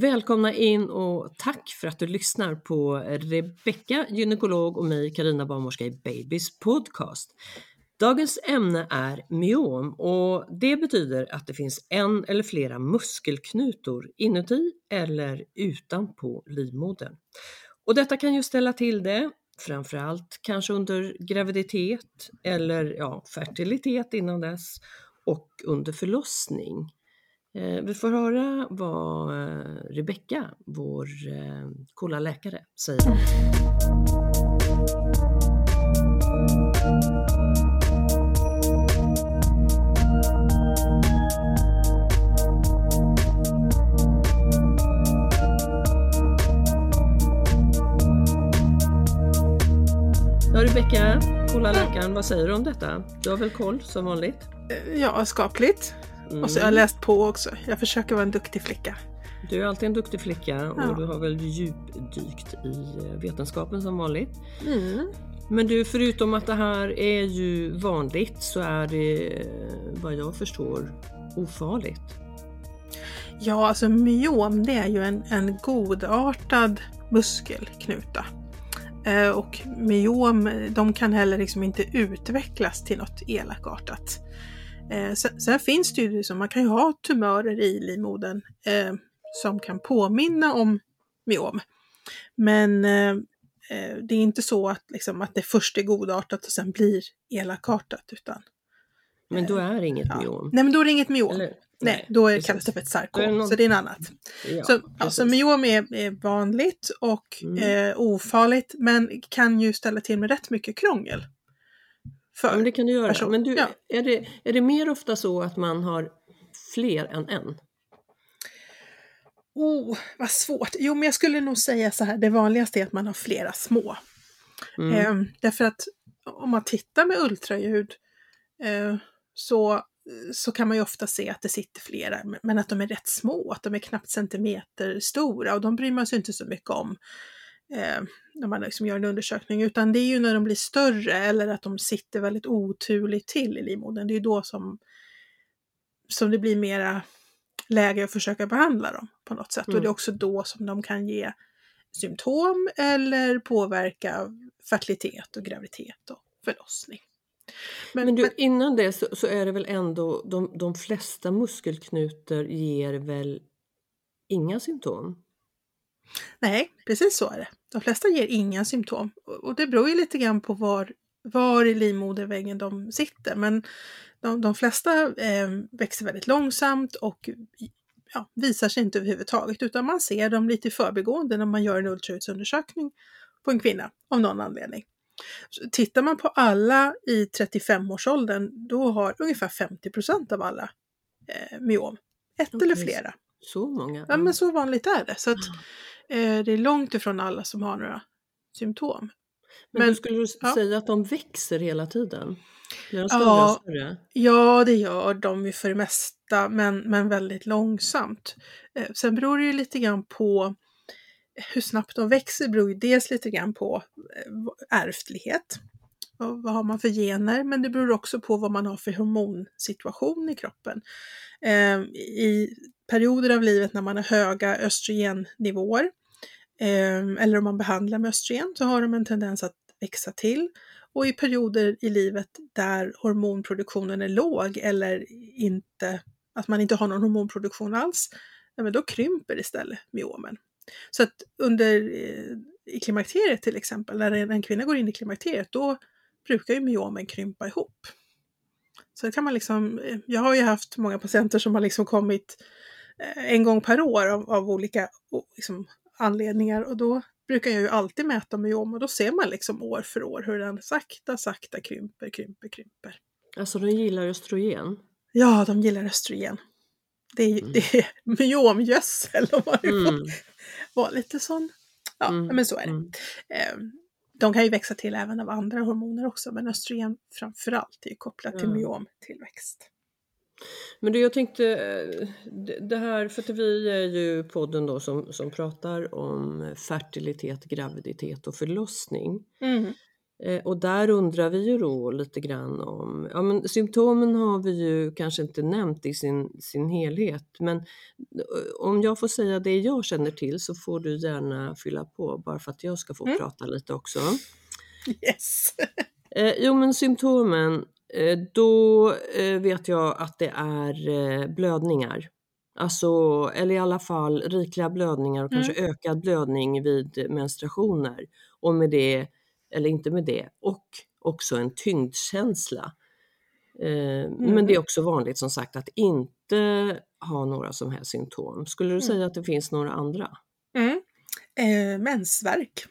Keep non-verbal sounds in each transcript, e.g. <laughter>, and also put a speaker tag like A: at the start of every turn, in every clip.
A: Välkomna in och tack för att du lyssnar på Rebecka, gynekolog och mig, Karina Barnmorska i Babys podcast. Dagens ämne är myom och det betyder att det finns en eller flera muskelknutor inuti eller utanpå livmodern. Och detta kan ju ställa till det, framförallt kanske under graviditet eller ja, fertilitet innan dess och under förlossning. Eh, vi får höra vad eh, Rebecka, vår eh, coola läkare, säger Ja, Rebecka, coola läkaren, vad säger du om detta? Du har väl koll som vanligt?
B: Ja, skapligt. Mm. Och så har jag läst på också. Jag försöker vara en duktig flicka.
A: Du är alltid en duktig flicka och ja. du har väl djupdykt i vetenskapen som vanligt. Mm. Men du, förutom att det här är ju vanligt så är det vad jag förstår ofarligt.
B: Ja, alltså myom det är ju en, en godartad muskelknuta. Eh, och myom, de kan heller liksom inte utvecklas till något elakartat. Eh, sen, sen, finns det ju, liksom, man kan ju ha tumörer i livmodern eh, som kan påminna om myom. Men eh, eh, det är inte så att, liksom, att det först är godartat och sen blir elakartat. Utan,
A: men då är det inget ja. myom?
B: Nej, men då är det inget myom. Eller, nej, nej, då är, kallas det för ett sarkom, någon... så det är något annat. Ja, så alltså, myom är, är vanligt och mm. eh, ofarligt, men kan ju ställa till med rätt mycket krångel
A: för ja, det kan du göra. Person. Men du, ja. är, det, är det mer ofta så att man har fler än en?
B: Oh, vad svårt. Jo, men jag skulle nog säga så här, det vanligaste är att man har flera små. Mm. Eh, därför att om man tittar med ultraljud eh, så, så kan man ju ofta se att det sitter flera, men att de är rätt små, att de är knappt centimeter stora och de bryr man sig inte så mycket om eh, när man liksom gör en undersökning, utan det är ju när de blir större eller att de sitter väldigt oturligt till i livmodern. Det är då som, som det blir mera läge att försöka behandla dem på något sätt. Mm. Och det är också då som de kan ge symptom eller påverka fertilitet och graviditet och förlossning.
A: Men, men, du, men, innan det så, så, är det väl ändå de, de flesta muskelknutor ger väl inga symptom?
B: Nej, precis så är det. De flesta ger inga symptom och det beror ju lite grann på var, var i livmoderväggen de sitter. Men de, de flesta eh, växer väldigt långsamt och ja, visar sig inte överhuvudtaget utan man ser dem lite i förbigående när man gör en ultraljudsundersökning på en kvinna av någon anledning. Så tittar man på alla i 35-årsåldern då har ungefär 50% av alla eh, myom Ett
A: Okej,
B: eller flera.
A: Så många?
B: Ja, men så vanligt är det. Så att, eh, det är långt ifrån alla som har några symptom.
A: Men,
B: men-
A: skulle du
B: ja.
A: säga att de växer hela tiden? Större
B: Ja.
A: och större?
B: Ja, det gör de ju för det mesta, men, men väldigt långsamt. Eh, sen beror det ju lite grann på hur snabbt de växer beror ju dels lite grann på eh, ärftlighet. Vad, vad har man för gener? Men det beror också på vad man har för hormonsituation i kroppen. Eh, I perioder av livet när man har höga östrogennivåer ehm, eller om man behandlar med östrogen så har de en tendens att växa till. Och i perioder i livet där hormonproduktionen är låg eller inte, att man inte har någon hormonproduktion alls, men då krymper istället myomen. Så att under eh, i klimakteriet till exempel, när en kvinna går in i klimakteriet, då brukar ju myomen krympa ihop. Så det kan man liksom, eh, jag har ju haft många patienter som har liksom kommit en gång per år av, av olika liksom, anledningar och då brukar jag ju alltid mäta myom och då ser man liksom år för år hur den sakta, sakta krymper, krymper, krymper.
A: Alltså de gillar östrogen?
B: Ja, de gillar östrogen. Det är,
A: Mm.
B: det är myomgödsel om man
A: Mm.
B: vara lite sån. Ja,
A: Mm,
B: men så är det.
A: mm.
B: Eh, De kan ju växa till även av andra hormoner också, men östrogen framförallt är ju kopplat till myomtillväxt.
A: Men du, jag tänkte, eh, det här, för att vi är ju podden då som, som pratar om fertilitet, graviditet och förlossning.
B: Mm.
A: Eh, och där undrar vi ju då lite grann om, ja men symptomen har vi ju kanske inte nämnt i sin, sin helhet, men eh, om jag får säga det jag känner till så får du gärna fylla på bara för att jag ska få
B: Mm.
A: prata lite också.
B: Yes! <laughs>
A: Eh, jo men symptomen, då eh, vet jag att det är eh, blödningar. Alltså, eller i alla fall rikliga blödningar och kanske ökad blödning vid menstruationer. Och med det, eller inte med det, och också en tyngdkänsla. Eh, Men det är också vanligt som sagt att inte ha några som helst symptom. Skulle du säga att det finns några andra?
B: Mm. Eh, mensvärk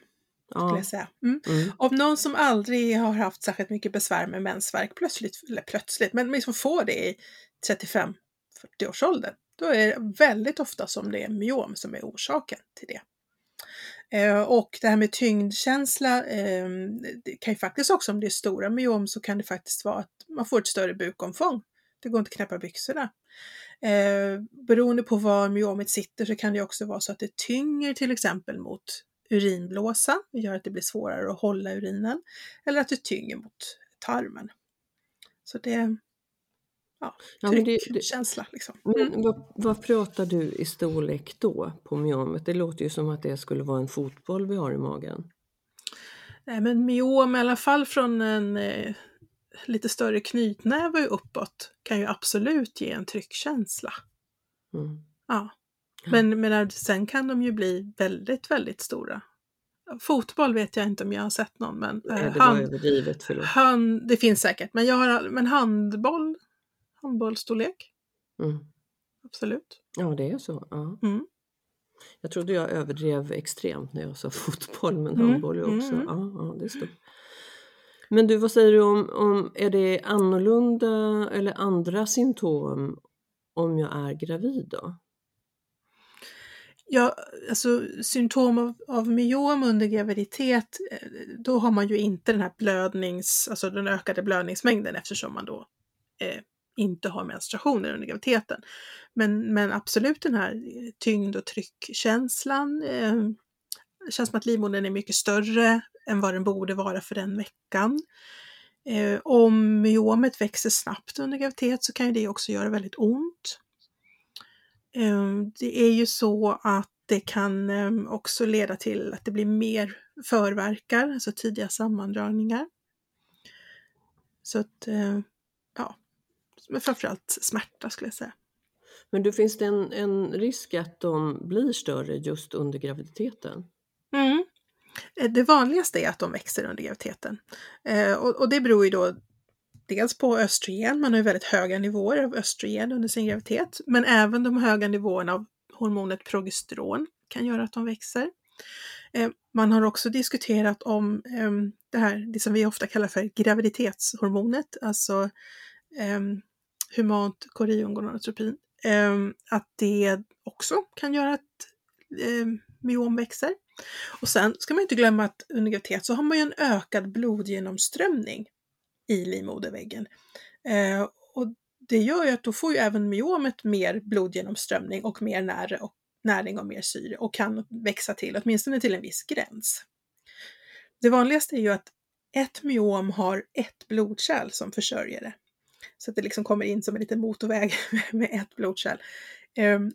A: Ja.
B: säga. Mm.
A: Mm.
B: Om någon som aldrig har haft särskilt mycket besvär med mensvärk plötsligt, eller plötsligt, men liksom får det i 35-40 års ålder, då är det väldigt ofta som det är myom som är orsaken till det. Eh, och det här med tyngdkänsla, eh, det kan ju faktiskt också om det är stora myom så kan det faktiskt vara att man får ett större bukomfång. Det går inte att knäppa byxorna. Eh, beroende på var myomet sitter så kan det också vara så att det tynger till exempel mot urinblåsa, gör att det blir svårare att hålla urinen, eller att det tynger mot tarmen. Så det ja,
A: Ja,
B: tryckkänsla liksom. Mm.
A: Men vad, vad pratar du i storlek då på myomet? Det låter ju som att det skulle vara en fotboll vi har i magen.
B: Nej, men myom i alla fall från en eh, lite större knytnäve uppåt kan ju absolut ge en tryckkänsla.
A: Mm.
B: Ja. Men, men sen kan de ju bli väldigt, väldigt stora. Fotboll vet jag inte om jag har sett någon, men
A: Nej,
B: eh,
A: det var
B: hand,
A: överdrivet, förlåt.
B: hand, det finns säkert. Men, jag har, men handboll, handbollsstorlek,
A: Mm.
B: absolut.
A: Ja, det är så. Ja.
B: Mm.
A: Jag trodde jag överdrev extremt när jag sa <laughs> fotboll, men
B: Mm,
A: handboll också.
B: mm.
A: Ja, ja, det är stort. Men du, vad säger du om, om, är det annorlunda eller andra symptom om jag är gravid då?
B: Ja, alltså symptom av, av myom under graviditet, eh, då har man ju inte den här blödnings, alltså den ökade blödningsmängden eftersom man då eh, inte har menstruationer under graviditeten. Men, men absolut den här eh, tyngd och tryckkänslan. Eh, känns som att livmodern är mycket större än vad den borde vara för den veckan. Eh, om myomet växer snabbt under graviditet så kan ju det också göra väldigt ont. Ehm, Det är ju så att det kan ehm, också leda till att det blir mer förverkar, alltså tidiga sammandragningar. Så att, eh, ja, men framförallt smärta skulle jag säga.
A: Men du, finns det en, en risk att de blir större just under graviditeten?
B: Mm. Eh, Det vanligaste är att de växer under graviditeten. Eh, och, och det beror ju då dels på östrogen, man har ju väldigt höga nivåer av östrogen under sin graviditet, men även de höga nivåerna av hormonet progesteron kan göra att de växer. Eh, man har också diskuterat om ehm, det här, det som vi ofta kallar för graviditetshormonet, alltså ehm, humant koriongonadotropin, ehm, att det också kan göra att myom växer. Och sen ska man inte glömma att under graviditet så har man ju en ökad blodgenomströmning i livmoderväggen. Eh, och det gör ju att då får ju även myomet mer blodgenomströmning och mer näre och näring och mer syre och kan växa till, åtminstone till en viss gräns. Det vanligaste är ju att ett myom har ett blodkärl som försörjer det. Så att det liksom kommer in som en liten motorväg <laughs> med ett blodkärl. Um,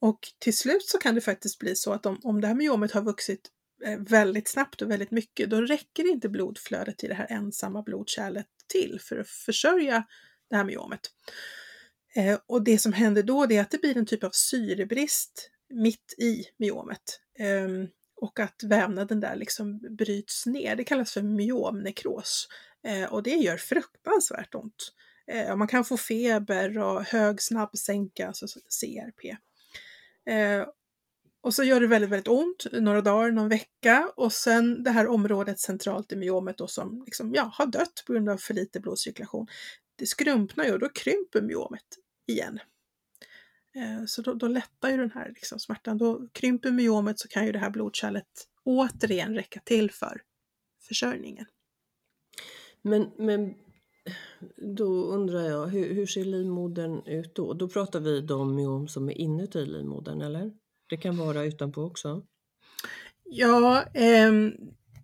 B: och till slut så kan det faktiskt bli så att om, om det här myomet har vuxit Eh, väldigt snabbt och väldigt mycket, då räcker inte blodflödet till det här ensamma blodkärlet till för att försörja det här myomet. Eh, och det som händer då är att det blir en typ av syrebrist mitt i myomet. Eh, och att vävnaden där liksom bryts ner. Det kallas för myomnekros. Eh, och det gör fruktansvärt ont. Eh, man kan få feber och hög snabbsänka, alltså CRP. Eh, och så gör det väldigt, väldigt ont några dagar, någon vecka och sen det här området centralt i myomet då som liksom, ja, har dött på grund av för lite blodcirkulation. Det skrumpnar ju och då krymper myomet igen. Eh, så då, då lättar ju den här liksom smärtan. Då krymper myomet så kan ju det här blodkärlet återigen räcka till för försörjningen.
A: Men, men då undrar jag, hur, hur ser livmodern ut då? Då pratar vi de myom som är inuti livmodern, eller? Det kan vara utanpå också?
B: Ja, eh,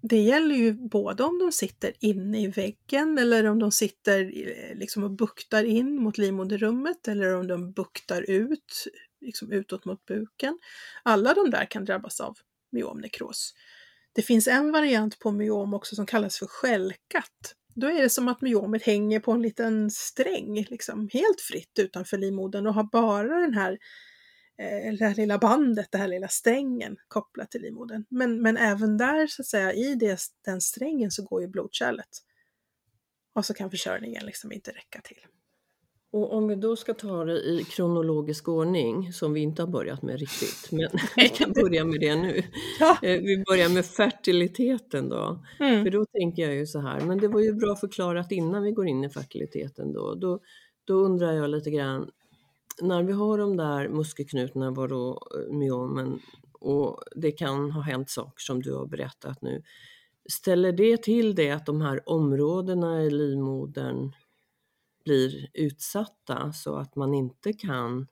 B: det gäller ju både om de sitter inne i väggen eller om de sitter eh, liksom och buktar in mot livmoderrummet eller om de buktar ut, liksom utåt mot buken. Alla de där kan drabbas av myomnekros. Det finns en variant på myom också som kallas för skälkat. Då är det som att myomet hänger på en liten sträng, liksom helt fritt utanför livmodern och har bara den här eh, det här lilla bandet, det här lilla strängen kopplat till livmodern. Men, men även där, så att säga, i det, den strängen så går ju blodkärlet. Och så kan försörjningen liksom inte räcka till.
A: Och om vi då ska ta det i kronologisk ordning, som vi inte har börjat med riktigt, men <laughs> <laughs> vi kan börja med det nu. Ja. Eh, vi börjar med fertiliteten då. Mm. För då tänker jag ju så här, men det var ju bra förklarat innan vi går in i fertiliteten då. Då, då undrar jag lite grann, när vi har de där muskelknutarna, vadå eh, myomen, och det kan ha hänt saker som du har berättat nu. Ställer det till det att de här områdena i livmodern blir utsatta så att man inte kan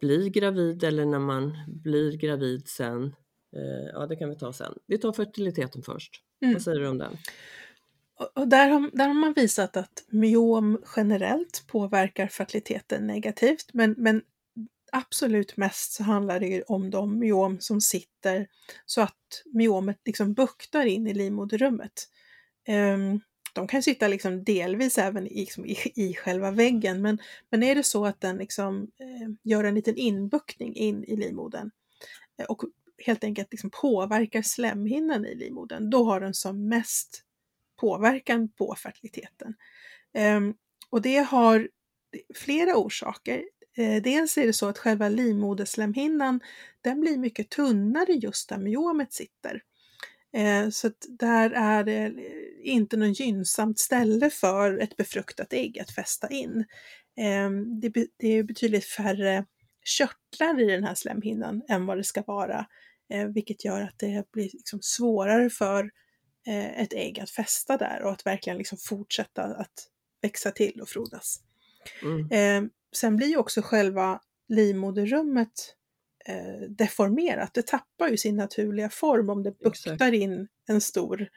A: bli gravid eller när man blir gravid sen. Eh, ja, det kan vi ta sen. Vi tar fertiliteten först. Mm. Vad säger du om den?
B: Och där, har, där har man visat att myom generellt påverkar fertiliteten negativt, men, men absolut mest så handlar det om de myom som sitter så att myomet liksom buktar in i livmoderrummet. Um, de kan sitta liksom delvis även i, liksom, i, i själva väggen, men, men är det så att den liksom, eh, gör en liten inbuktning in i livmodern eh, och helt enkelt liksom påverkar slemhinnan i livmodern, då har den som mest påverkan på fertiliteten. Ehm, och det har flera orsaker. Eh, dels är det så att själva livmoderslemhinnan den blir mycket tunnare just där myomet sitter. Eh, så att där är det inte något gynnsamt ställe för ett befruktat ägg att fästa in. Ehm, det är betydligt färre körtlar i den här slemhinnan än vad det ska vara, eh, vilket gör att det blir liksom svårare för ett ägg att fästa där och att verkligen liksom fortsätta att växa till och frodas. Mm. Sen blir också själva livmoderrummet eh, deformerat. Det tappar ju sin naturliga form om det buktar in en stor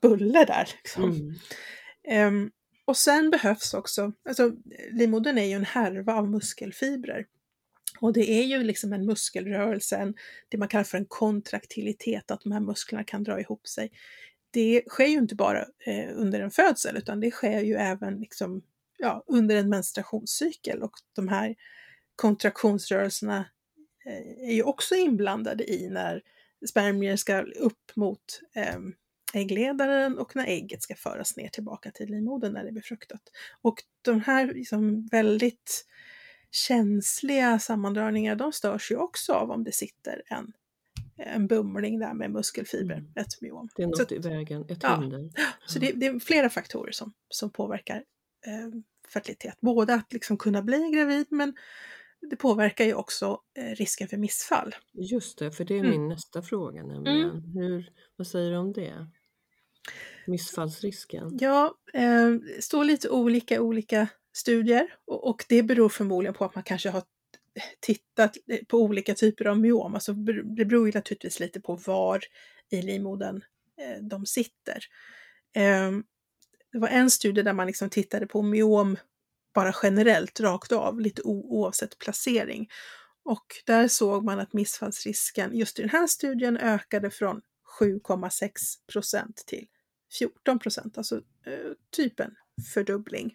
B: bulle där. Liksom. Mm. Um, och sen behövs också, alltså livmodern är ju en härva av muskelfibrer. Och det är ju liksom en muskelrörelse, en, det man kallar för en kontraktilitet, att de här musklerna kan dra ihop sig. Det sker ju inte bara eh, under en födsel utan det sker ju även liksom, ja, under en menstruationscykel och de här kontraktionsrörelserna Eh, är ju också inblandade i när spermier ska upp mot eh, äggledaren och när ägget ska föras ner tillbaka till livmodern när det är befruktat. Och de här liksom väldigt känsliga sammandragningar, de störs ju också av om det sitter en, en bumling där med muskelfibrer, mm. ett myom.
A: Det är något så, i vägen, ett ja, hinder. <gasps>
B: Så det, det, är flera faktorer som, som påverkar eh, fertilitet. Både att liksom kunna bli gravid men det påverkar ju också eh, risken för missfall.
A: Just det, för det är
B: Mm.
A: min nästa fråga nämligen. Hur, vad säger du om det? Missfallsrisken?
B: Ja, eh, står lite olika olika studier och, och det beror förmodligen på att man kanske har tittat på olika typer av myom. Alltså det beror ju naturligtvis lite på var i livmodern eh, de sitter. Eh, det var en studie där man liksom tittade på myom bara generellt, rakt av, lite oavsett placering. Och där såg man att missfallsrisken just i den här studien ökade från 7,6 procent till 14 procent, alltså eh, typ en fördubbling.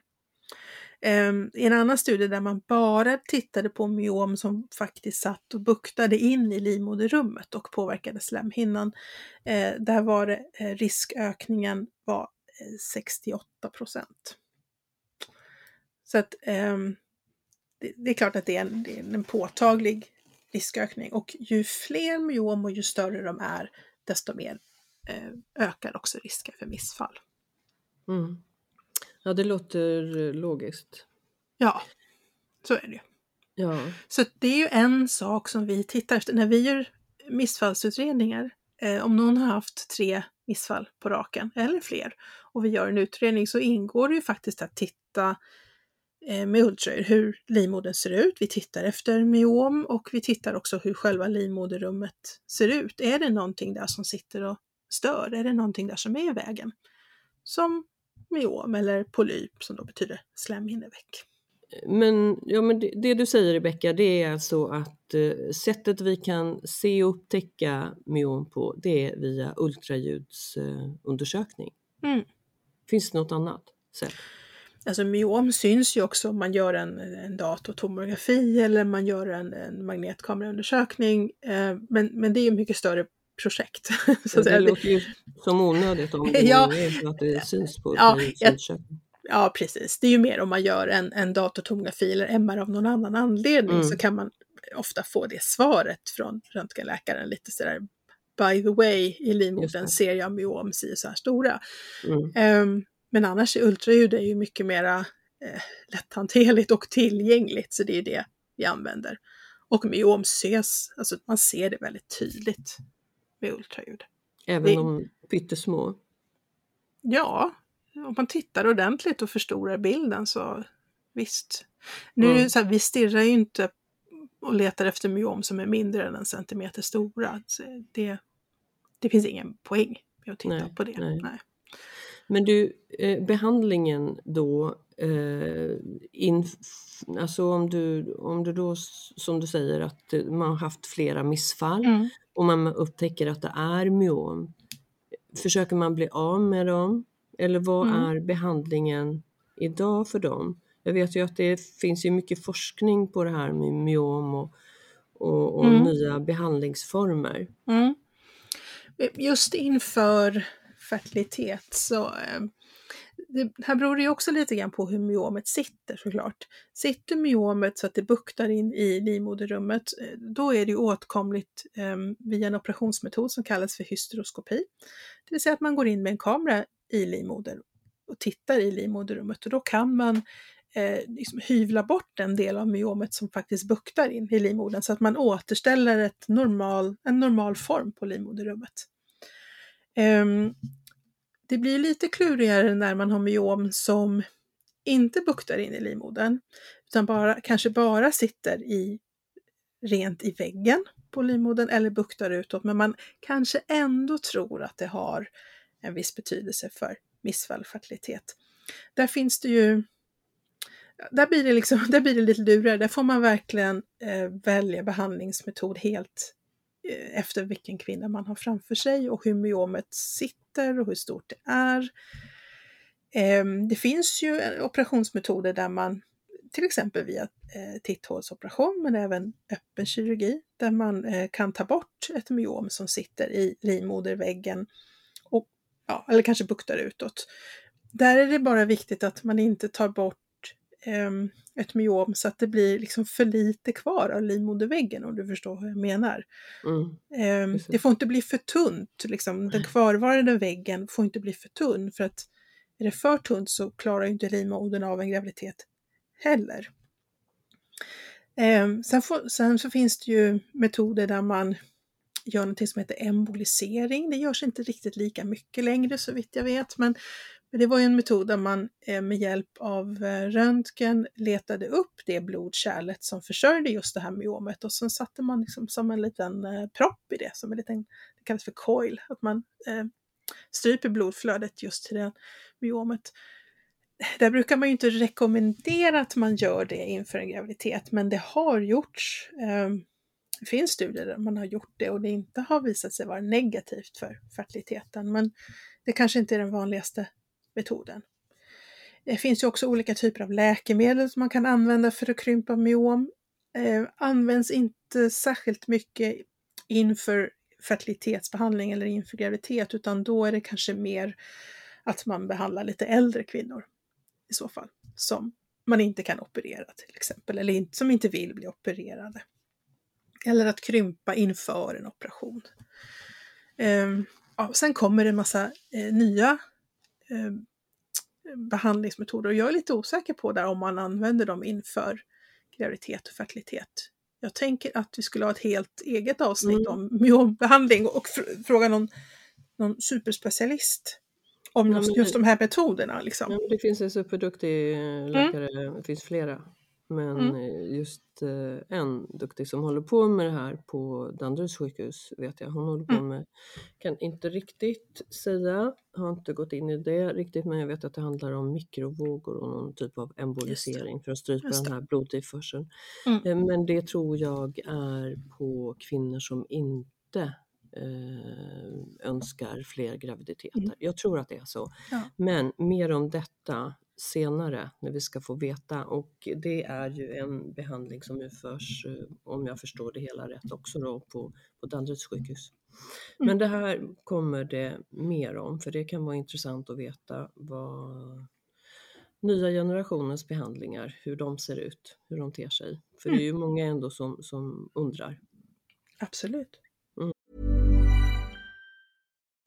B: Ehm, I en annan studie där man bara tittade på myom som faktiskt satt och buktade in i livmoderrummet och påverkade slemhinnan, eh, där var det, eh, riskökningen var eh, 68 procent. Så att ehm, det, är klart att det är, en, det är en påtaglig riskökning och ju fler myom och ju större de är, desto mer ökar också risken för missfall.
A: Mm. Ja, det låter logiskt.
B: Ja, så är det ju.
A: Ja.
B: Så det är ju en sak som vi tittar efter när vi gör missfallsutredningar. Eh, om någon har haft tre missfall på raken eller fler och vi gör en utredning så ingår det ju faktiskt att titta eh, med ultraljud hur livmodern ser ut. Vi tittar efter myom och vi tittar också hur själva livmoderrummet ser ut. Är det någonting där som sitter och stör? Är det någonting där som är i vägen? Som myom eller polyp som då betyder slemhinneväck.
A: Men, ja, men det, det, du säger Rebecka, det är alltså att eh, sättet vi kan se och upptäcka myom på, det är via ultraljudsundersökning.
B: Eh, mm.
A: Finns det något annat sätt?
B: Alltså myom syns ju också om man gör en, en datortomografi eller man gör en, en magnetkameraundersökning. Eh, men, men det är ju mycket större projekt. <laughs>
A: så det låter ju som onödigt om <laughs> det
B: ja,
A: är att det syns på
B: ja,
A: ultraljudsundersökning.
B: Ja, precis. Det är ju mer om man gör en, en datortomografi eller MR av någon annan anledning
A: Mm.
B: så kan man ofta få det svaret från röntgenläkaren lite sådär by the way i livmodern ser jag myom si så här stora.
A: Mm.
B: Ehm, men annars är ultraljud är ju mycket mera eh, lätthanterligt och tillgängligt så det är det vi använder. Och myom ses, alltså man ser det väldigt tydligt med ultraljud.
A: Även
B: Det-
A: om pyttesmå.
B: Ja, om man tittar ordentligt och förstorar bilden så visst. Nu
A: Mm.
B: så här, vi stirrar ju inte och letar efter myom som är mindre än en centimeter stora. Det, det finns ingen poäng med att titta
A: Nej,
B: på det.
A: nej.
B: Nej.
A: Men du, eh, behandlingen då, eh, alltså om du, om du då, som du säger, att eh, man har haft flera missfall
B: Mm.
A: och man upptäcker att det är myom, försöker man bli av med dem? Eller vad
B: Mm.
A: är behandlingen idag för dem? Jag vet ju att det finns ju mycket forskning på det här med myom och, och, och
B: Mm.
A: nya behandlingsformer.
B: Mm. Just inför fertilitet så eh, det, här beror det ju också lite grann på hur myomet sitter såklart. Sitter myomet så att det buktar in i livmoderrummet, eh, då är det ju åtkomligt eh, via en operationsmetod som kallas för hysteroskopi. Det vill säga att man går in med en kamera i livmodern och tittar i livmoderrummet och då kan man eh, liksom hyvla bort den del av myomet som faktiskt buktar in i livmodern så att man återställer ett normal, en normal form på livmoderrummet. Ehm, det blir lite klurigare när man har myom som inte buktar in i livmodern utan bara, kanske bara sitter i, rent i väggen på livmodern eller buktar utåt men man kanske ändå tror att det har en viss betydelse för missfall fertilitet. Där finns det ju där blir det, liksom, <laughs> där blir det lite lurigare. Där får man verkligen eh, välja behandlingsmetod helt Eh, efter vilken kvinna man har framför sig och hur myomet sitter och hur stort det är. Ehm, det finns ju eh, operationsmetoder där man till exempel via eh, titthålsoperation men även öppen kirurgi där man kan ta bort ett myom som sitter i livmoderväggen och, ja, eller kanske buktar utåt. Där är det bara viktigt att man inte tar bort ehm, ett myom så att det blir liksom för lite kvar av livmoderväggen om du förstår vad jag menar.
A: Mm.
B: Ehm, det får inte bli för tunt, liksom. den kvarvarande väggen får inte bli för tunn för att är det för tunt så klarar ju inte livmodern av en graviditet heller. Eh, sen, får, sen, så finns det ju metoder där man gör något som heter embolisering. Det görs inte riktigt lika mycket längre så vitt jag vet, men det var ju en metod där man eh, med hjälp av eh, röntgen letade upp det blodkärlet som försörjde just det här myomet och sen satte man liksom som en liten eh, propp i det, som en liten, det kallas för coil, att man eh, stryper blodflödet just till det myomet. Där brukar man ju inte rekommendera att man gör det inför en graviditet, men det har gjorts. Ehm, det finns studier där man har gjort det och det inte har visat sig vara negativt för fertiliteten, men det kanske inte är den vanligaste metoden. Det finns ju också olika typer av läkemedel som man kan använda för att krympa myom. Eh, används inte särskilt mycket inför fertilitetsbehandling eller inför graviditet, utan då är det kanske mer att man behandlar lite äldre kvinnor i så fall, som man inte kan operera till exempel, eller som inte vill bli opererade. Eller att krympa inför en operation. Eh, ja, sen kommer det en massa eh, nya behandlingsmetoder och jag är lite osäker på där om man använder dem inför graviditet och fertilitet. Jag tänker att vi skulle ha ett helt eget avsnitt mm. om myombehandling och fr fråga någon, någon superspecialist om ja, just de här metoderna. Liksom.
A: Ja, det finns en superduktig läkare, mm. det finns flera men mm. Eh, just eh, en duktig som håller på med det här på Danderyds sjukhus vet jag. Hon håller på mm. med, kan inte riktigt säga, har inte gått in i det riktigt men jag vet att det handlar om mikrovågor och någon typ av embolisering för att strypa den här blodtillförseln. Mm. Eh, men det tror jag är på kvinnor som inte önskar fler graviditeter. Mm. Jag tror att det är så. Ja. Men mer om detta senare när vi ska få veta och det är ju en behandling som utförs, eh, om jag förstår det hela rätt, också då på, på Danderyds sjukhus. Mm. Men det här kommer det mer om för det kan vara intressant att veta vad nya generationens behandlingar, hur de ser ut, hur de ter sig. För det är mm. ju många ändå som, som undrar.
B: Absolut.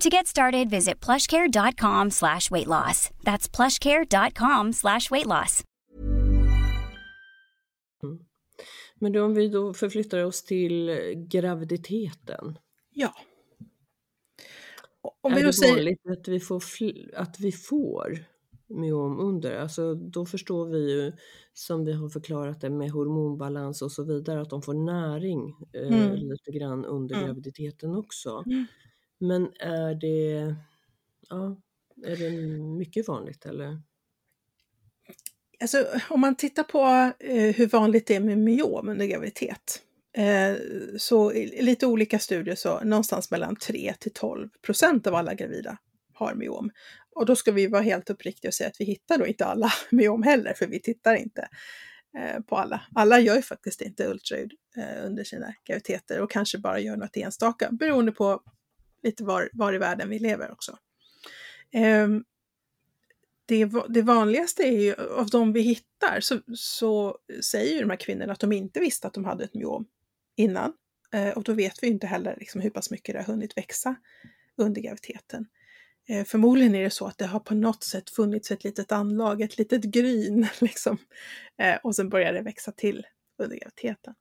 C: To get started, visit plushcare.com slash weight loss. That's plushcare.com slash weight loss.
A: Men då, om vi då förflyttar oss till graviditeten.
B: Ja.
A: Om är vi det säger... vanligt att vi får, att vi får myom under? Alltså, då förstår vi ju, som vi har förklarat det med hormonbalans och så vidare, att de får näring eh, mm. lite grann under mm. graviditeten också. Men är det, ja, är det mycket vanligt eller?
B: Alltså, om man tittar på eh, hur vanligt det är med myom under graviditet eh, så i lite olika studier så någonstans mellan 3 till 12 procent av alla gravida har myom. Och då ska vi vara helt uppriktiga och säga att vi hittar då inte alla <laughs> myom heller, för vi tittar inte eh, på alla. Alla gör ju faktiskt inte ultraljud eh, under sina graviditeter och kanske bara gör något enstaka beroende på lite var, var i världen vi lever också. Ehm, det, det, vanligaste är ju, av de vi hittar, så, så säger ju de här kvinnorna att de inte visste att de hade ett myom innan. Eh, och då vet vi inte heller liksom hur pass mycket det har hunnit växa under graviditeten. Eh, förmodligen är det så att det har på något sätt funnits ett litet anlag, ett litet gryn, <laughs> liksom. Eh, och sen börjar det växa till under graviditeten.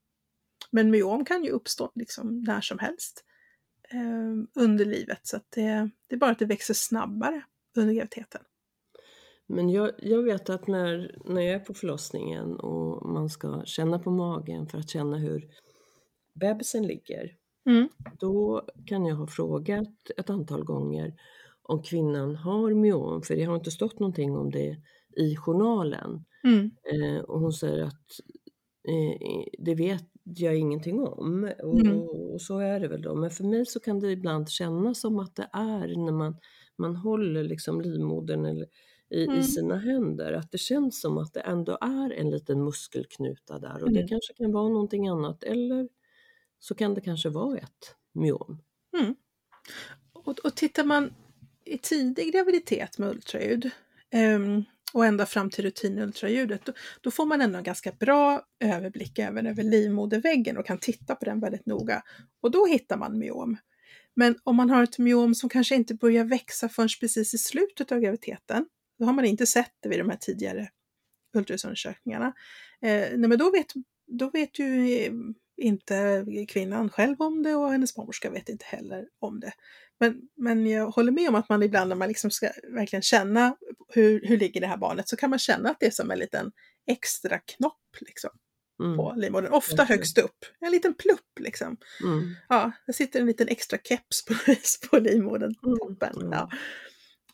B: Men myom kan ju uppstå liksom när som helst eh, under livet. Så det, det, är bara att det växer snabbare under graviditeten.
A: Men jag, jag vet att när, när jag är på förlossningen och man ska känna på magen för att känna hur bebisen ligger,
B: Mm.
A: då kan jag ha frågat ett antal gånger om kvinnan har myom, för det har inte stått någonting om det i journalen.
B: Mm.
A: Eh, och hon säger att eh, det vet jag ingenting om. Och,
B: Mm.
A: och, så är det väl då. Men för mig så kan det ibland kännas som att det är när man, man håller liksom livmodern eller, i,
B: Mm.
A: i sina händer. Att det känns som att det ändå är en liten muskelknuta där. Och det
B: Mm.
A: kanske kan vara någonting annat. Eller så kan det kanske vara ett myom.
B: Och, och tittar man i tidig graviditet med ultraljud ehm, och ända fram till rutinultraljudet, då, då får man ändå en ganska bra överblick även över livmoderväggen och kan titta på den väldigt noga. Och då hittar man myom. Men om man har ett myom som kanske inte börjar växa förrän precis i slutet av graviditeten, då har man inte sett det vid de här tidigare ultraljudsundersökningarna. Eh, nej, men då vet, då vet ju inte kvinnan själv om det och hennes barnmorska vet inte heller om det. Men, men jag håller med om att man ibland när man liksom ska verkligen känna hur, hur ligger det här barnet så kan man känna att det är som en liten extra knopp liksom,
A: Mm.
B: på livmodern. Ofta högst upp, en liten plupp liksom.
A: Mm.
B: Ja, det sitter en liten extra keps på, <laughs> på livmodern,
A: Mm,
B: toppen.
A: mm.
B: Ja.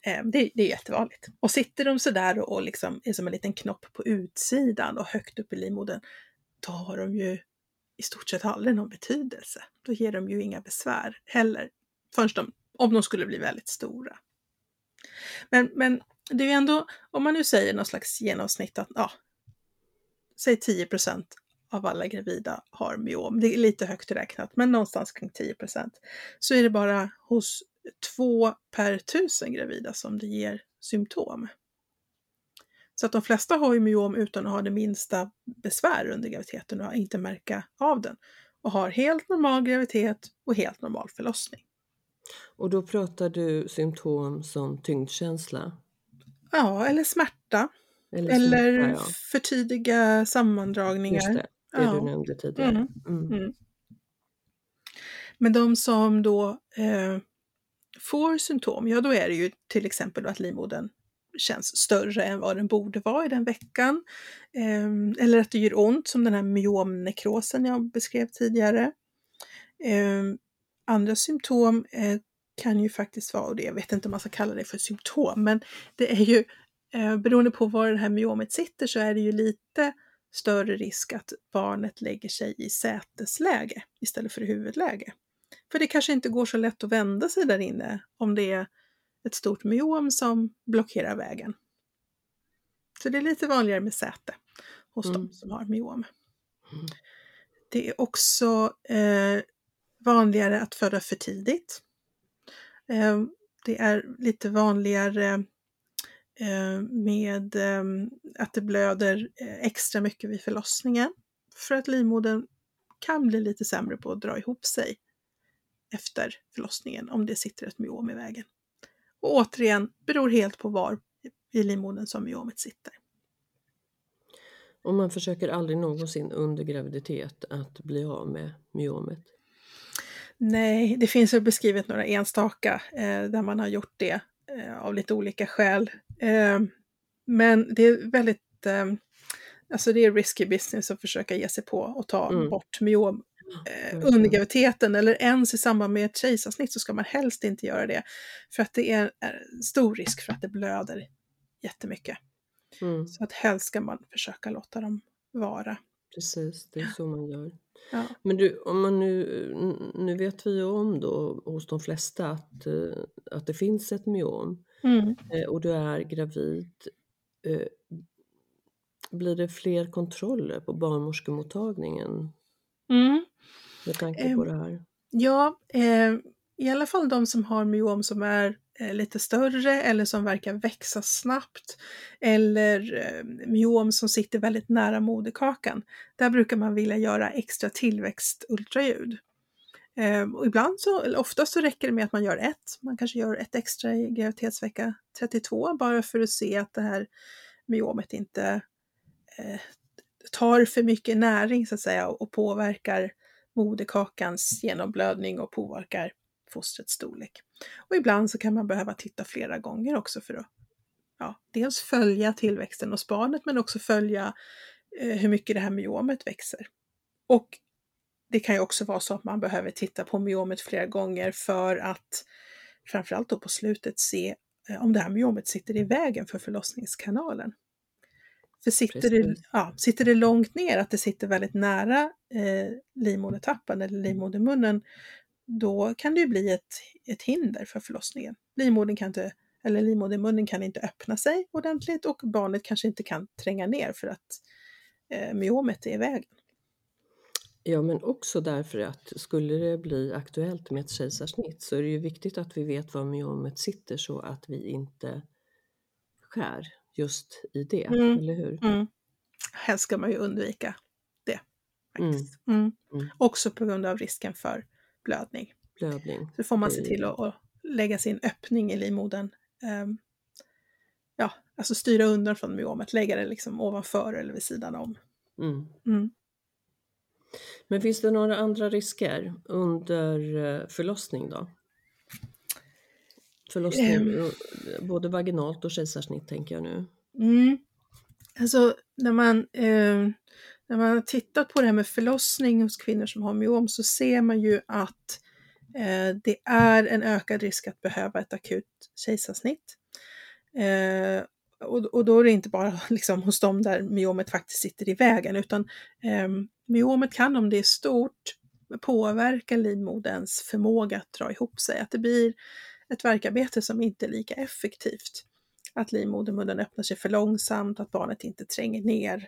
B: Eh, Det, det är jättevanligt. Och sitter de sådär och, och liksom är som en liten knopp på utsidan och högt upp i livmodern, då har de ju i stort sett aldrig någon betydelse. Då ger de ju inga besvär heller, förrän de, om de skulle bli väldigt stora. Men, men det är ju ändå, om man nu säger någon slags genomsnitt att, ja, säg 10% av alla gravida har myom. Det är lite högt räknat, men någonstans kring 10% Så är det bara hos två per tusen gravida som det ger symptom. Så att de flesta har ju myom utan att ha det minsta besvär under graviditeten och inte märka av den. Och har helt normal graviditet och helt normal förlossning.
A: Och då pratar du symptom som tyngdkänsla?
B: Ja, eller smärta.
A: Eller,
B: Eller
A: smärta, ja.
B: för tidiga sammandragningar.
A: Just det, det
B: Ja.
A: du nämnde tidigare.
B: Mm.
A: Mm.
B: Mm. Men de som då eh, får symptom, ja då är det ju till exempel att livmodern känns större än vad den borde vara i den veckan. Eh, eller att det gör ont som den här myomnekrosen jag beskrev tidigare. Eh, andra symptom eh, kan ju faktiskt vara, och det, jag vet inte om man ska kalla det för symptom, men det är ju eh, beroende på var det här myomet sitter så är det ju lite större risk att barnet lägger sig i sätesläge istället för i huvudläge. För det kanske inte går så lätt att vända sig där inne om det är ett stort myom som blockerar vägen. Så det är lite vanligare med säte hos
A: Mm.
B: de som har myom.
A: Mm.
B: Det är också eh, vanligare att föda för tidigt. Ehm, det är lite vanligare eh, med ehm, att det blöder eh, extra mycket vid förlossningen. För att livmodern kan bli lite sämre på att dra ihop sig efter förlossningen om det sitter ett myom i vägen. Och återigen, beror helt på var i livmodern som myomet sitter.
A: Och man försöker aldrig någonsin under graviditet att bli av med myomet.
B: Nej, det finns väl beskrivet några enstaka eh, där man har gjort det eh, av lite olika skäl. Eh, men det är väldigt, eh, alltså det är risky business att försöka ge sig på och ta
A: Mm.
B: bort myom eh, under graviditeten eller ens i samband med ett kejsarsnitt så ska man helst inte göra det. För att det är, är stor risk för att det blöder jättemycket.
A: Mm,
B: Så att helst ska man försöka låta dem vara.
A: Precis, det är så man gör.
B: Ja.
A: Men du, om man nu, nu vet vi ju om då hos de flesta att, eh, att det finns ett myom
B: Mm.
A: eh, och du är gravid. eh, Blir det fler kontroller på barnmorskemottagningen
B: Mm.
A: med tanke
B: Ehm,
A: på det här?
B: Ja, eh, i alla fall de som har myom som är eh, lite större eller som verkar växa snabbt eller eh, myom som sitter väldigt nära moderkakan. Där brukar man vilja göra extra tillväxtultraljud. Ehm, och ibland så, eller oftast så räcker det med att man gör ett. Man kanske gör ett extra i graviditetsvecka 32 bara för att se att det här myomet inte eh, tar för mycket näring så att säga och påverkar moderkakans genomblödning och påverkar fostrets storlek. Och ibland så kan man behöva titta flera gånger också för att ja, dels följa tillväxten hos barnet men också följa eh, hur mycket det här myomet växer. Och det kan ju också vara så att man behöver titta på myomet flera gånger för att framförallt då på slutet se eh, om det här myomet sitter i vägen för förlossningskanalen. För sitter det, ja, sitter det långt ner, att det sitter väldigt nära eh, livmodertappen eller livmodermunnen, då kan det ju bli ett, ett hinder för förlossningen. Livmodern kan inte, eller livmodermunnen kan inte öppna sig ordentligt och barnet kanske inte kan tränga ner för att eh, myomet är i vägen.
A: Ja, men också därför att skulle det bli aktuellt med ett kejsarsnitt så är det ju viktigt att vi vet var myomet sitter så att vi inte skär just i det,
B: Mm.
A: eller hur?
B: Mm. Helst ska man ju undvika det. Faktiskt. Mm.
A: Mm.
B: Också på grund av risken för blödning.
A: Blödning.
B: Så får man se till att, att lägga sin öppning i livmodern. ehm, ja, alltså styra undan från myomet, lägga det liksom ovanför eller vid sidan om.
A: Mm.
B: Mm.
A: Men finns det några andra risker under eh, förlossning då? Förlossning, eh, både vaginalt och kejsarsnitt tänker jag nu.
B: Mm. Alltså när man, eh, när man har tittat på det här med förlossning hos kvinnor som har myom så ser man ju att eh, det är en ökad risk att behöva ett akut kejsarsnitt. Eh, och, och då är det inte bara <laughs> liksom, hos dem där myomet faktiskt sitter i vägen utan eh, myomet kan om det är stort påverka livmoderns förmåga att dra ihop sig. Att det blir ett värkarbete som inte är lika effektivt att livmodermunnen öppnar sig för långsamt, att barnet inte tränger ner, eh,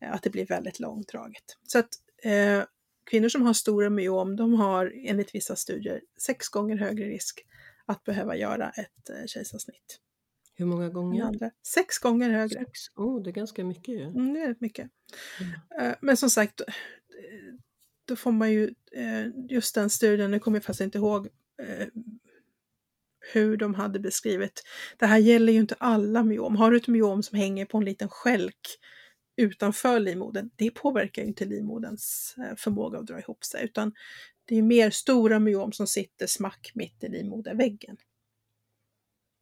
B: att det blir väldigt långdraget. Så att eh, kvinnor som har stora myom, de har enligt vissa studier sex gånger högre risk att behöva göra ett eh, kejsarsnitt.
A: Hur många gånger?
B: andra. Sex gånger högre.
A: Sex? Oh, det är ganska mycket ju.
B: Mm, det är mycket.
A: Mm.
B: Eh, Men som sagt, eh, då får man ju eh, just den studien, nu kommer jag fast inte ihåg eh, hur de hade beskrivit. Det här gäller ju inte alla myom. Har du ett myom som hänger på en liten skälk utanför livmodern, det påverkar inte livmoderns eh, förmåga att dra ihop sig, utan det är mer stora myom som sitter smack mitt i livmoderväggen.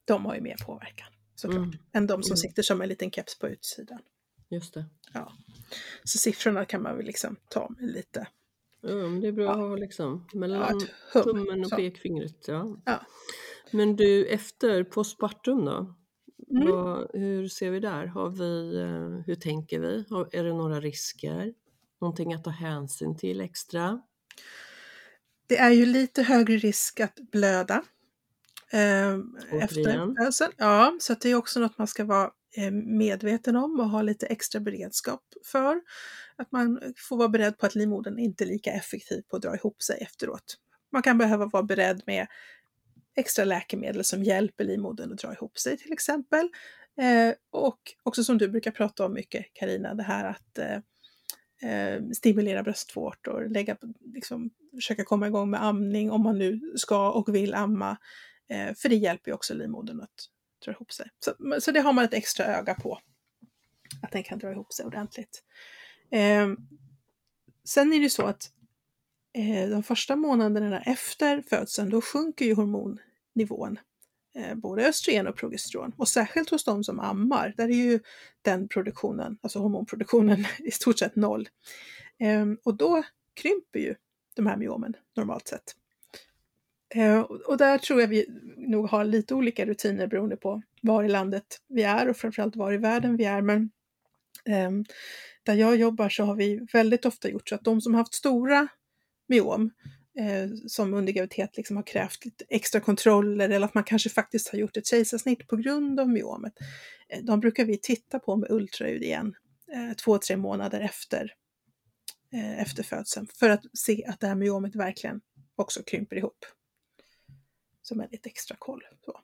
B: De har ju mer påverkan såklart,
A: Mm.
B: än de som
A: Mm.
B: sitter som en liten keps på utsidan.
A: Just det.
B: Så siffrorna kan man väl liksom ta med lite
A: Ja, men det är bra
B: Ja.
A: att ha liksom
B: ja,
A: mellan
B: hum.
A: tummen och
B: så.
A: pekfingret. Ja.
B: Ja.
A: Men du, efter postpartum då?
B: Mm.
A: Vad, hur ser vi där? Har vi, eh, hur tänker vi? Har, är det några risker? Någonting att ta hänsyn till extra?
B: Det är ju lite högre risk att blöda eh, efter födseln. Ja, så det är också något man ska vara eh, medveten om och ha lite extra beredskap för. Att man får vara beredd på att livmodern inte är lika effektiv på att dra ihop sig efteråt. Man kan behöva vara beredd med extra läkemedel som hjälper livmodern att dra ihop sig till exempel. Eh, och också som du brukar prata om mycket Karina, det här att eh, eh stimulera bröstvårtor, lägga, liksom, försöka komma igång med amning om man nu ska och vill amma. Eh, för det hjälper ju också livmodern att dra ihop sig. Så, så det har man ett extra öga på. Att den kan dra ihop sig ordentligt. Eh, sen är det så att eh, de första månaderna efter födseln, då sjunker ju hormon nivån Eh, både östrogen och progesteron. Och särskilt hos de som ammar, där är ju den produktionen, alltså hormonproduktionen, <laughs> i stort sett noll. Eh, och då krymper ju de här myomen normalt sett. Eh, och där tror jag vi nog har lite olika rutiner beroende på var i landet vi är och framförallt var i världen vi är. Men eh, där jag jobbar så har vi väldigt ofta gjort så att de som haft stora myom eh, som under graviditet liksom har krävt lite extra kontroller eller att man kanske faktiskt har gjort ett kejsarsnitt på grund av myomet. Eh, de brukar vi titta på med ultraljud igen eh, två, tre månader efter, eh, efter födseln för att se att det här myomet verkligen också krymper ihop. Som en lite extra koll. Så.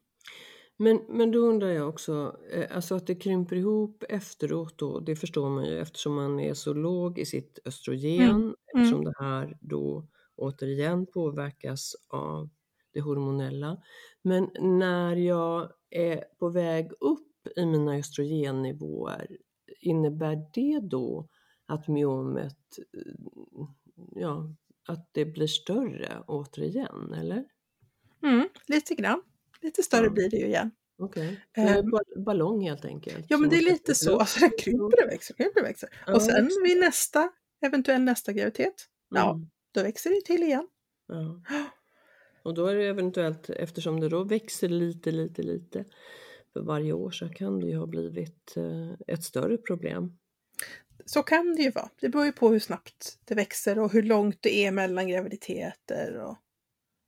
A: Men, men då undrar jag också, eh, alltså att det krymper ihop efteråt då, det förstår man ju eftersom man är så låg i sitt östrogen, eftersom det här då återigen påverkas av det hormonella. Men när jag är på väg upp i mina östrogennivåer, innebär det då att myomet, eh, ja, att det blir större återigen, eller?
B: Mm, lite grann. Lite större
A: Ja.
B: blir det ju igen.
A: Okej.
B: Eh,
A: Okay. ballong helt enkelt.
B: Ja, men det är lite så. Alltså, <laughs> den krymper och växer, krymper och växer.
A: Ja,
B: och sen vid nästa, eventuell nästa graviditet, ja,
A: Mm.
B: Då växer det till igen.
A: Ja. Och då är det eventuellt, eftersom det då växer lite, lite, lite för varje år så kan det ju ha blivit eh, ett större problem.
B: Så kan det ju vara. Det beror ju på hur snabbt det växer och hur långt det är mellan graviditeter och,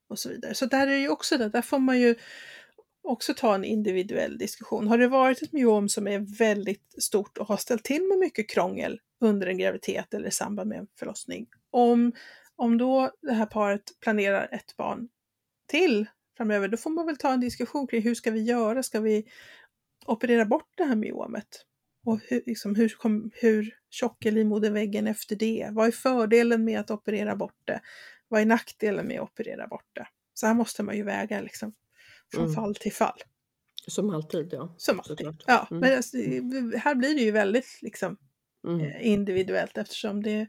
B: och så vidare. Så där är det ju också det, där får man ju också ta en individuell diskussion. Har det varit ett myom som är väldigt stort och har ställt till med mycket krångel under en graviditet eller i samband med en förlossning. Om, om då det här paret planerar ett barn till framöver, då får man väl ta en diskussion kring hur ska vi göra? Ska vi operera bort det här myomet? Och hur, liksom, hur, kom, hur tjock är livmoderväggen efter det? Vad är fördelen med att operera bort det? Vad är nackdelen med att operera bort det? Så här måste man ju väga liksom, från
A: Mm.
B: fall till fall.
A: Som alltid ja.
B: Som alltid.
A: Såklart.
B: Ja,
A: Mm.
B: men alltså, här blir det ju väldigt liksom,
A: Mm.
B: eh, individuellt eftersom det,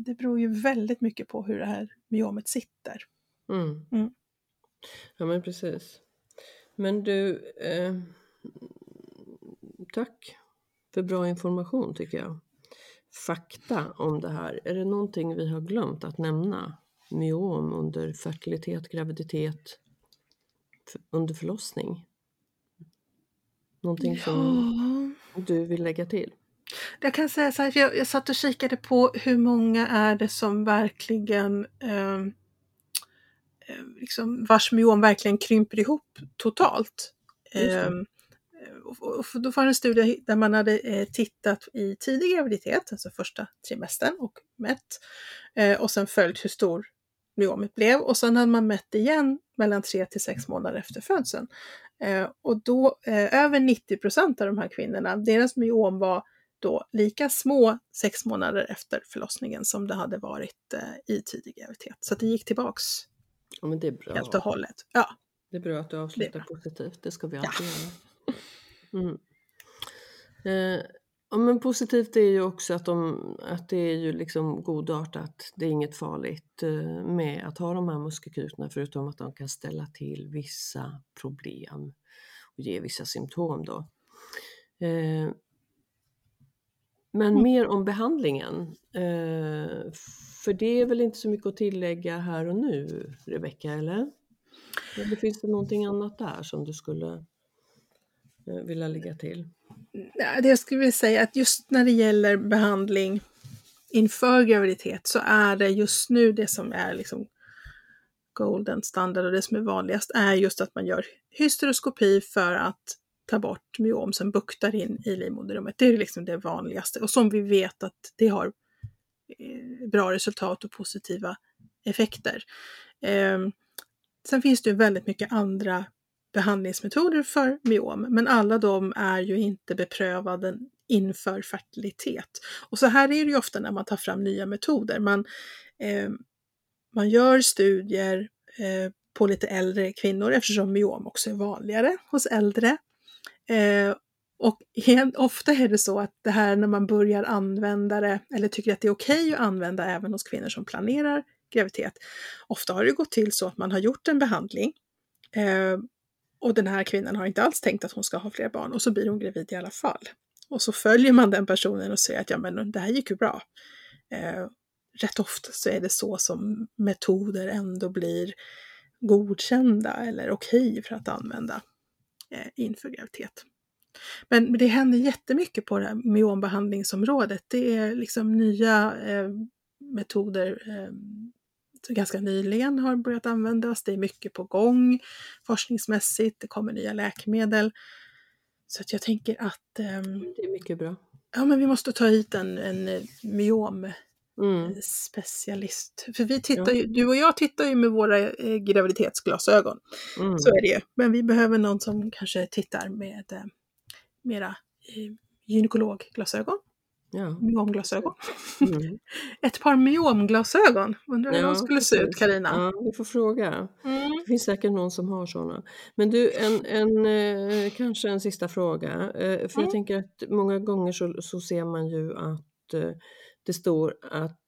B: det beror ju väldigt mycket på hur det här myomet sitter.
A: Mm.
B: Mm.
A: Ja men precis. Men du, eh, tack för bra information tycker jag. Fakta om det här. Är det någonting vi har glömt att nämna? Myom under fertilitet, graviditet, under förlossning? Någonting som du vill lägga till?
B: Jag kan säga så här, för jag, jag satt och kikade på hur många är det som verkligen eh, liksom vars myom verkligen krymper ihop totalt. Ehm, och, och, då var en studie där man hade eh, tittat i tidig graviditet, alltså första trimestern och mätt eh, och sen följt hur stor myomet blev och sen hade man mätt igen mellan 3 till 6 månader efter födseln. Eh, och då eh, över 90 procent av de här kvinnorna, deras myom var då lika små sex månader efter förlossningen som det hade varit eh, i tidig graviditet. Så att det gick tillbaks
A: Ja men det är bra.
B: helt och hållet. Ja,
A: Det är bra att du avslutar
B: bra.
A: positivt, det ska vi alltid göra. Mm. Eh, ja, men positivt är ju också att, de, att det är ju liksom godartat, det är inget farligt eh, med att ha de här muskelknutorna förutom att de kan ställa till vissa problem och ge vissa symptom då. Eh, men
B: Mm.
A: mer om behandlingen. Eh, för det är väl inte så mycket att tillägga här och nu, Rebecka, eller? Eller finns det någonting annat där som du skulle eh, vilja lägga till?
B: Det jag skulle vilja säga att just när det gäller behandling inför graviditet så är det just nu det som är liksom golden standard och det som är vanligast är just att man gör hysteroskopi för att ta bort myom som buktar in i livmoderrummet. Det är liksom det vanligaste och som vi vet att det har eh, bra resultat och positiva effekter. Ehm, sen finns det ju väldigt mycket andra behandlingsmetoder för myom, men alla de är ju inte beprövade inför fertilitet. Och så här är det ju ofta när man tar fram nya metoder. Man, eh, man gör studier eh, på lite äldre kvinnor eftersom myom också är vanligare hos äldre. Eh, och helt, ofta är det så att det här när man börjar använda det, eller tycker att det är okej att använda även hos kvinnor som planerar graviditet. Ofta har det gått till så att man har gjort en behandling eh, och den här kvinnan har inte alls tänkt att hon ska ha fler barn och så blir hon gravid i alla fall. Och så följer man den personen och säger att ja men det här gick ju bra. Eh, rätt ofta så är det så som metoder ändå blir godkända eller okej för att använda eh, inför graviditet. Men det händer jättemycket på det här myombehandlingsområdet. Det är liksom nya eh, metoder eh, som ganska nyligen har börjat användas. Det är mycket på gång forskningsmässigt. Det kommer nya läkemedel. Så att jag tänker att ehm,
A: Det är mycket bra.
B: ja, men vi måste ta hit en, en eh, myom
A: Mm.
B: specialist. För vi tittar ju, du och jag tittar ju med våra eh, graviditetsglasögon.
A: Mm.
B: Så är det ju. Men vi behöver någon som kanske tittar med eh, mera eh, gynekologglasögon,
A: Ja.
B: myomglasögon.
A: Mm. <laughs>
B: Ett par myomglasögon. Undrar hur
A: Ja,
B: de skulle se ut,
A: precis.
B: Karina.
A: Ja, vi får fråga.
B: Mm.
A: Det finns säkert någon som har sådana. Men du, en, en, eh, kanske en sista fråga. Eh, för
B: Mm.
A: jag tänker att många gånger så, så ser man ju att eh, det står att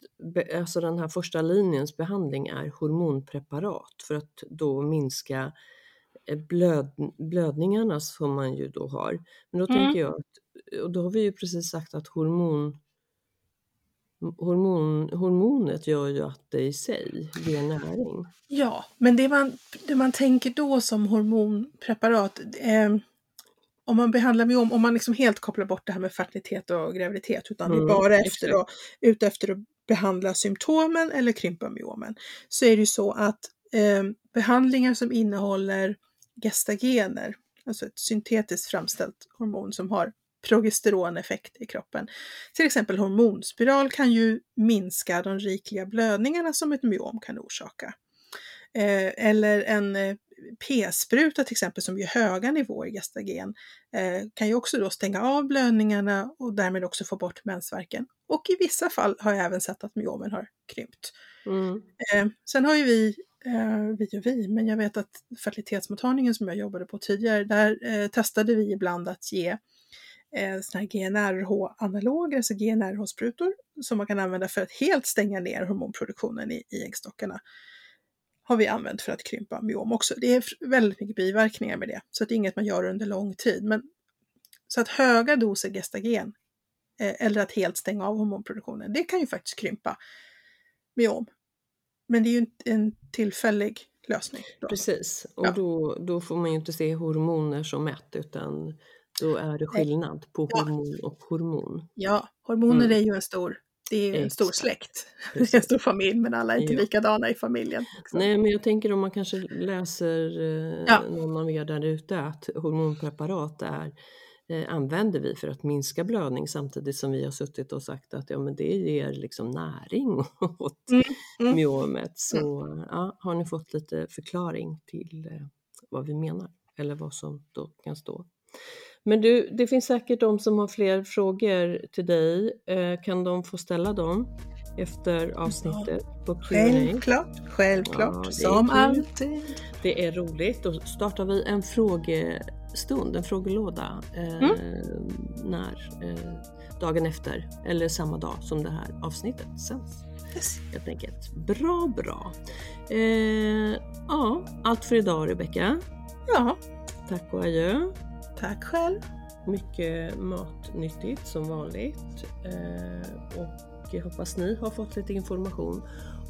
A: alltså den här första linjens behandling är hormonpreparat för att då minska eh, blöd, blödningarna som man ju då har. Men då
B: Mm.
A: tänker jag att, och då har vi ju precis sagt att hormon, hormon, hormonet gör ju att det i sig ger näring.
B: Ja, men det man, det man tänker då som hormonpreparat, eh, om man behandlar myom, om man liksom helt kopplar bort det här med fertilitet och graviditet, utan
A: Mm,
B: bara efter då, ute efter att behandla symptomen eller krympa myomen, så är det ju så att eh, behandlingar som innehåller gestagener, alltså ett syntetiskt framställt hormon som har progesteroneffekt i kroppen. Till exempel hormonspiral kan ju minska de rikliga blödningarna som ett myom kan orsaka. Eh, eller en eh, p-spruta till exempel som ger höga nivåer gestagen eh, kan ju också då stänga av blödningarna och därmed också få bort mensvärken. Och i vissa fall har jag även sett att myomen har krympt.
A: Mm.
B: Eh, sen har ju vi, eh, vi och vi, men jag vet att fertilitetsmottagningen som jag jobbade på tidigare, där testade vi ibland att ge såna här GNRH-analoger, alltså GNRH-sprutor, som man kan använda för att helt stänga ner hormonproduktionen i, i äggstockarna. Har vi använt för att krympa myom också. Det är väldigt mycket biverkningar med det, så det är inget man gör under lång tid. Men, så att höga doser gestagen eh, eller att helt stänga av hormonproduktionen, det kan ju faktiskt krympa myom. Men det är ju en, en tillfällig lösning. Då.
A: Precis, och
B: Ja.
A: då, då får man ju inte se hormoner som ett utan då är det skillnad på
B: Ja.
A: hormon och hormon.
B: Ja, hormoner
A: Mm.
B: är ju en stor, <laughs> det är en stor släkt.
A: Precis.
B: en stor familj, men alla är inte
A: Ja.
B: likadana i familjen. liksom.
A: Nej, men jag tänker om man kanske läser eh,
B: Ja.
A: någon av er där ute att hormonpreparat är, eh, använder vi för att minska blödning samtidigt som vi har suttit och sagt att ja, men det ger liksom näring <laughs> åt
B: Mm, mm.
A: myomet. Så ja, har ni fått lite förklaring till eh, vad vi menar eller vad som då kan stå. Men du, det finns säkert de som har fler frågor till dig. Eh, kan de få ställa dem efter avsnittet på Q&A?
B: Självklart, självklart,
A: Ja,
B: som alltid.
A: Det är roligt. Då startar vi en frågestund, en frågelåda eh, när, eh, dagen efter eller samma dag som det här avsnittet sänds.
B: Yes.
A: Helt enkelt. Bra, bra. Ja, allt för idag Rebecka.
B: Ja,
A: Tack och adjö
B: tack själv.
A: Mycket matnyttigt som vanligt. Eh, och jag hoppas ni har fått lite information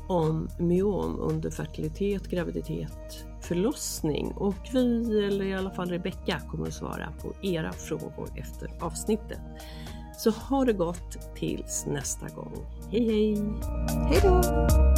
A: om myom under fertilitet, graviditet, förlossning och vi, eller i alla fall Rebecka, kommer att svara på era frågor efter avsnittet. Så ha det gott tills nästa gång. Hej hej!
B: Hej då!